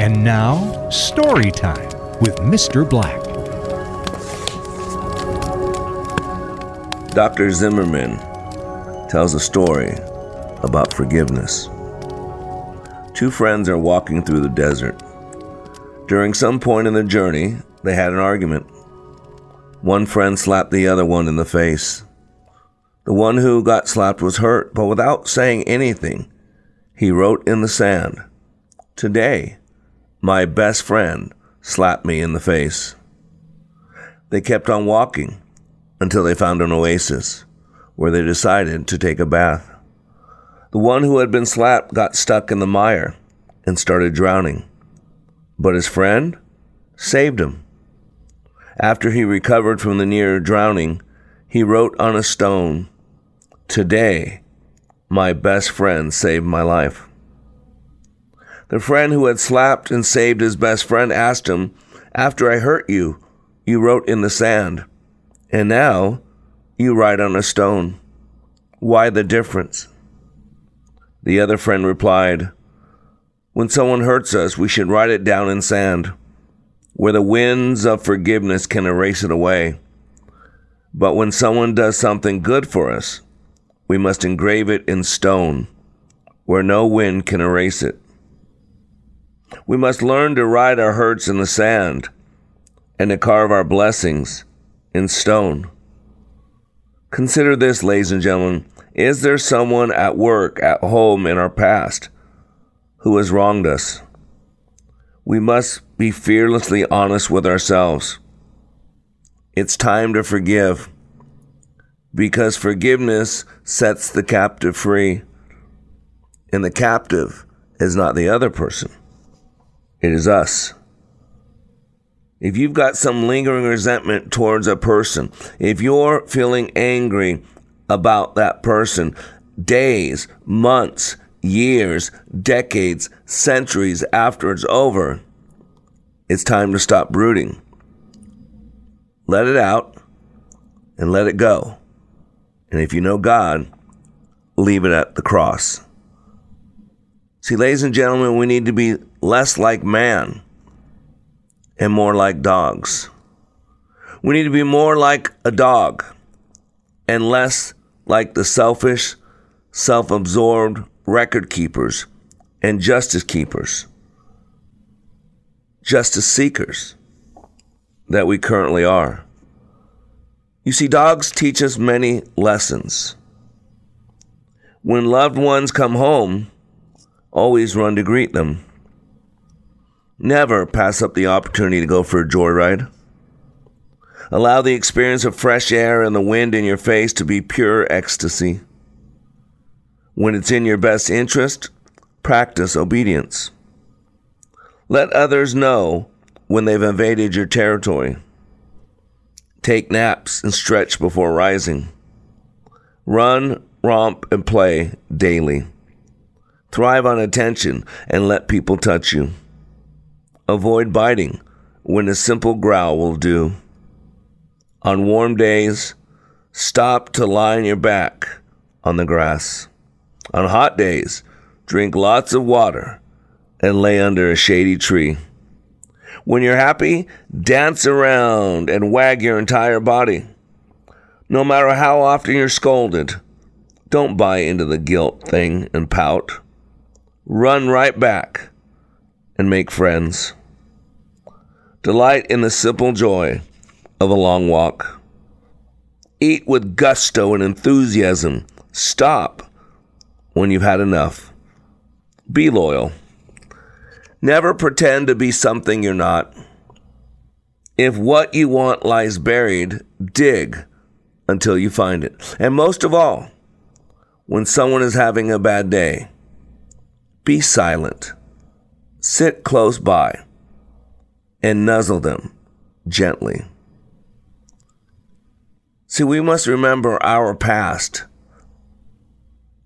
And now, story time with Mr. Black. Dr. Zimmerman tells a story about forgiveness. Two friends are walking through the desert. During some point in the journey, they had an argument. One friend slapped the other one in the face. The one who got slapped was hurt, but without saying anything, he wrote in the sand, Today, my best friend slapped me in the face. They kept on walking until they found an oasis where they decided to take a bath. The one who had been slapped got stuck in the mire and started drowning, but his friend saved him. After he recovered from the near drowning, he wrote on a stone, Today, my best friend saved my life. The friend who had slapped and saved his best friend asked him, After I hurt you, you wrote in the sand, and now you write on a stone. Why the difference? The other friend replied, When someone hurts us, we should write it down in sand, where the winds of forgiveness can erase it away. But when someone does something good for us, we must engrave it in stone, where no wind can erase it. We must learn to write our hurts in the sand and to carve our blessings in stone. Consider this, ladies and gentlemen. Is there someone at work, at home, in our past who has wronged us? We must be fearlessly honest with ourselves. It's time to forgive because forgiveness sets the captive free, and the captive is not the other person. It is us. If you've got some lingering resentment towards a person, if you're feeling angry about that person, days, months, years, decades, centuries after it's over, it's time to stop brooding. Let it out and let it go. And if you know God, leave it at the cross. See, ladies and gentlemen, we need to be less like man and more like dogs. We need to be more like a dog and less like the selfish, self absorbed record keepers and justice keepers, justice seekers that we currently are. You see, dogs teach us many lessons. When loved ones come home, always run to greet them. Never pass up the opportunity to go for a joyride. Allow the experience of fresh air and the wind in your face to be pure ecstasy. When it's in your best interest, practice obedience. Let others know when they've invaded your territory. Take naps and stretch before rising. Run, romp, and play daily. Thrive on attention and let people touch you. Avoid biting when a simple growl will do. On warm days, stop to lie on your back on the grass. On hot days, drink lots of water and lay under a shady tree. When you're happy, dance around and wag your entire body. No matter how often you're scolded, don't buy into the guilt thing and pout run right back and make friends. Delight in the simple joy of a long walk. Eat with gusto and enthusiasm. Stop when you've had enough. Be loyal. Never pretend to be something you're not. If what you want lies buried, dig until you find it. And most of all, when someone is having a bad day, be silent. Sit close by and nuzzle them gently. See, we must remember our past.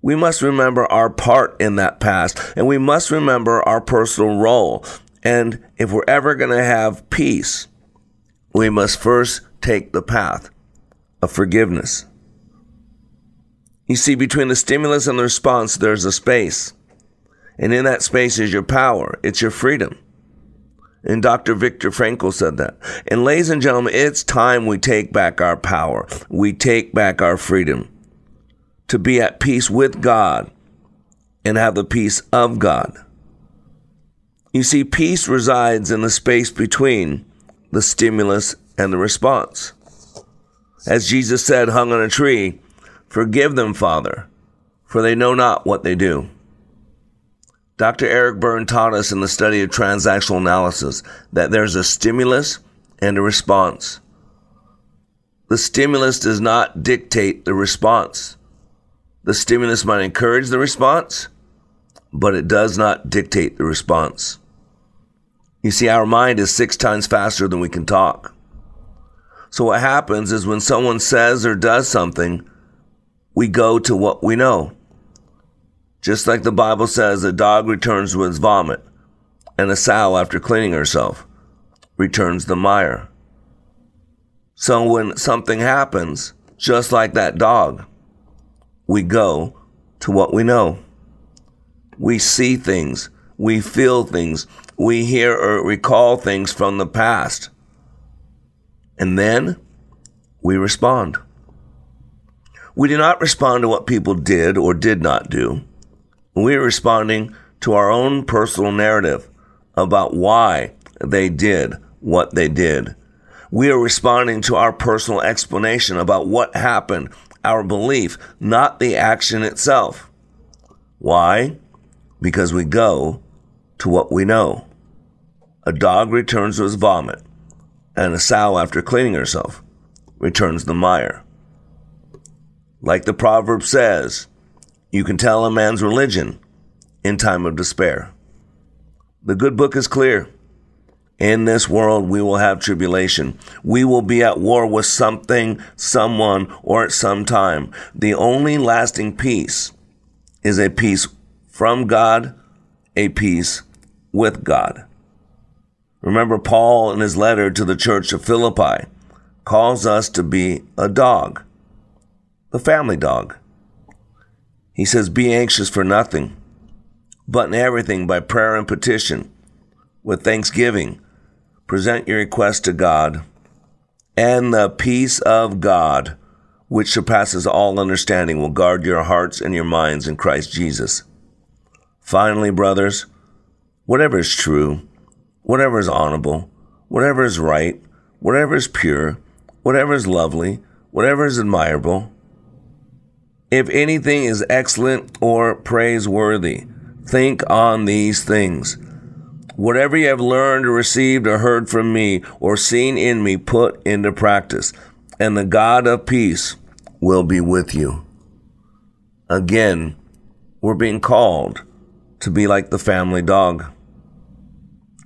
We must remember our part in that past, and we must remember our personal role. And if we're ever going to have peace, we must first take the path of forgiveness. You see, between the stimulus and the response, there's a space. And in that space is your power, it's your freedom. And Dr. Viktor Frankl said that. And ladies and gentlemen, it's time we take back our power. We take back our freedom to be at peace with God and have the peace of God. You see, peace resides in the space between the stimulus and the response. As Jesus said, hung on a tree, forgive them, Father, for they know not what they do. Dr. Eric Berne taught us in the study of transactional analysis that there's a stimulus and a response. The stimulus does not dictate the response. The stimulus might encourage the response, but it does not dictate the response. You see, our mind is six times faster than we can talk. So what happens is when someone says or does something, we go to what we know. Just like the Bible says, a dog returns to its vomit, and a sow, after cleaning herself, returns the mire. So when something happens, just like that dog, we go to what we know. We see things, we feel things, we hear or recall things from the past. And then we respond. We do not respond to what people did or did not do. We are responding to our own personal narrative about why they did what they did. We are responding to our personal explanation about what happened, our belief, not the action itself. Why? Because we go to what we know. A dog returns to his vomit, and a sow, after cleaning herself, returns the mire. Like the proverb says, you can tell a man's religion in time of despair. The good book is clear. In this world, we will have tribulation. We will be at war with something, someone, or at some time. The only lasting peace is a peace from God, a peace with God. Remember, Paul, in his letter to the church of Philippi, calls us to be a dog, the family dog. He says, Be anxious for nothing, but in everything by prayer and petition, with thanksgiving, present your request to God, and the peace of God, which surpasses all understanding, will guard your hearts and your minds in Christ Jesus. Finally, brothers, whatever is true, whatever is honorable, whatever is right, whatever is pure, whatever is lovely, whatever is admirable, if anything is excellent or praiseworthy, think on these things. Whatever you have learned or received or heard from me or seen in me, put into practice, and the God of peace will be with you. Again, we're being called to be like the family dog.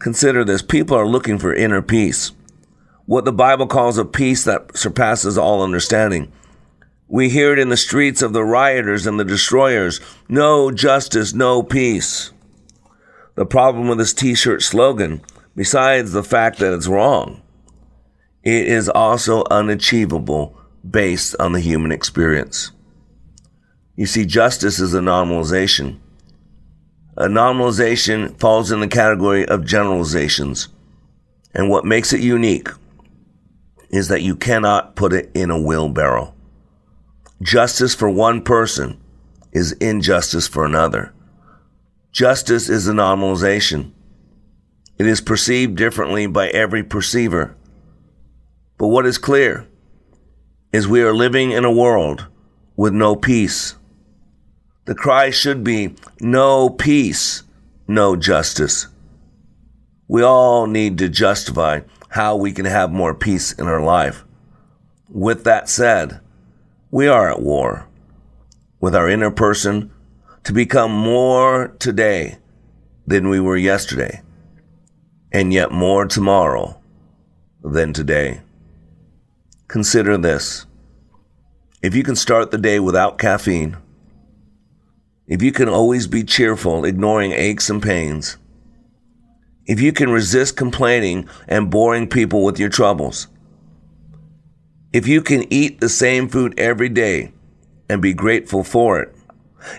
Consider this people are looking for inner peace, what the Bible calls a peace that surpasses all understanding. We hear it in the streets of the rioters and the destroyers no justice, no peace. The problem with this t shirt slogan, besides the fact that it's wrong, it is also unachievable based on the human experience. You see, justice is a nominalization. A nominalization falls in the category of generalizations. And what makes it unique is that you cannot put it in a wheelbarrow. Justice for one person is injustice for another. Justice is a nominalization. It is perceived differently by every perceiver. But what is clear is we are living in a world with no peace. The cry should be no peace, no justice. We all need to justify how we can have more peace in our life. With that said, we are at war with our inner person to become more today than we were yesterday, and yet more tomorrow than today. Consider this. If you can start the day without caffeine, if you can always be cheerful, ignoring aches and pains, if you can resist complaining and boring people with your troubles, if you can eat the same food every day and be grateful for it,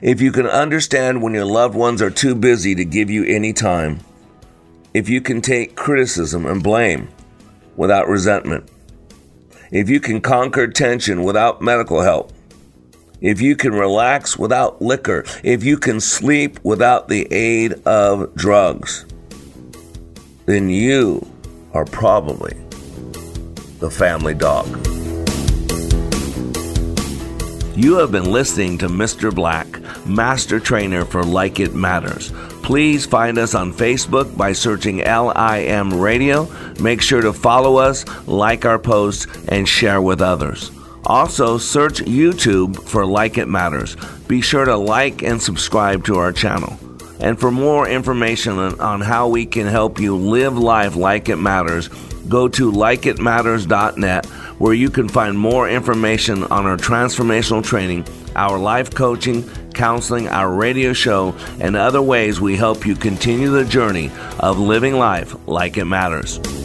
if you can understand when your loved ones are too busy to give you any time, if you can take criticism and blame without resentment, if you can conquer tension without medical help, if you can relax without liquor, if you can sleep without the aid of drugs, then you are probably the family dog. You have been listening to Mr. Black, Master Trainer for Like It Matters. Please find us on Facebook by searching LIM Radio. Make sure to follow us, like our posts, and share with others. Also, search YouTube for Like It Matters. Be sure to like and subscribe to our channel. And for more information on how we can help you live life like it matters, go to likeitmatters.net where you can find more information on our transformational training, our life coaching, counseling, our radio show, and other ways we help you continue the journey of living life like it matters.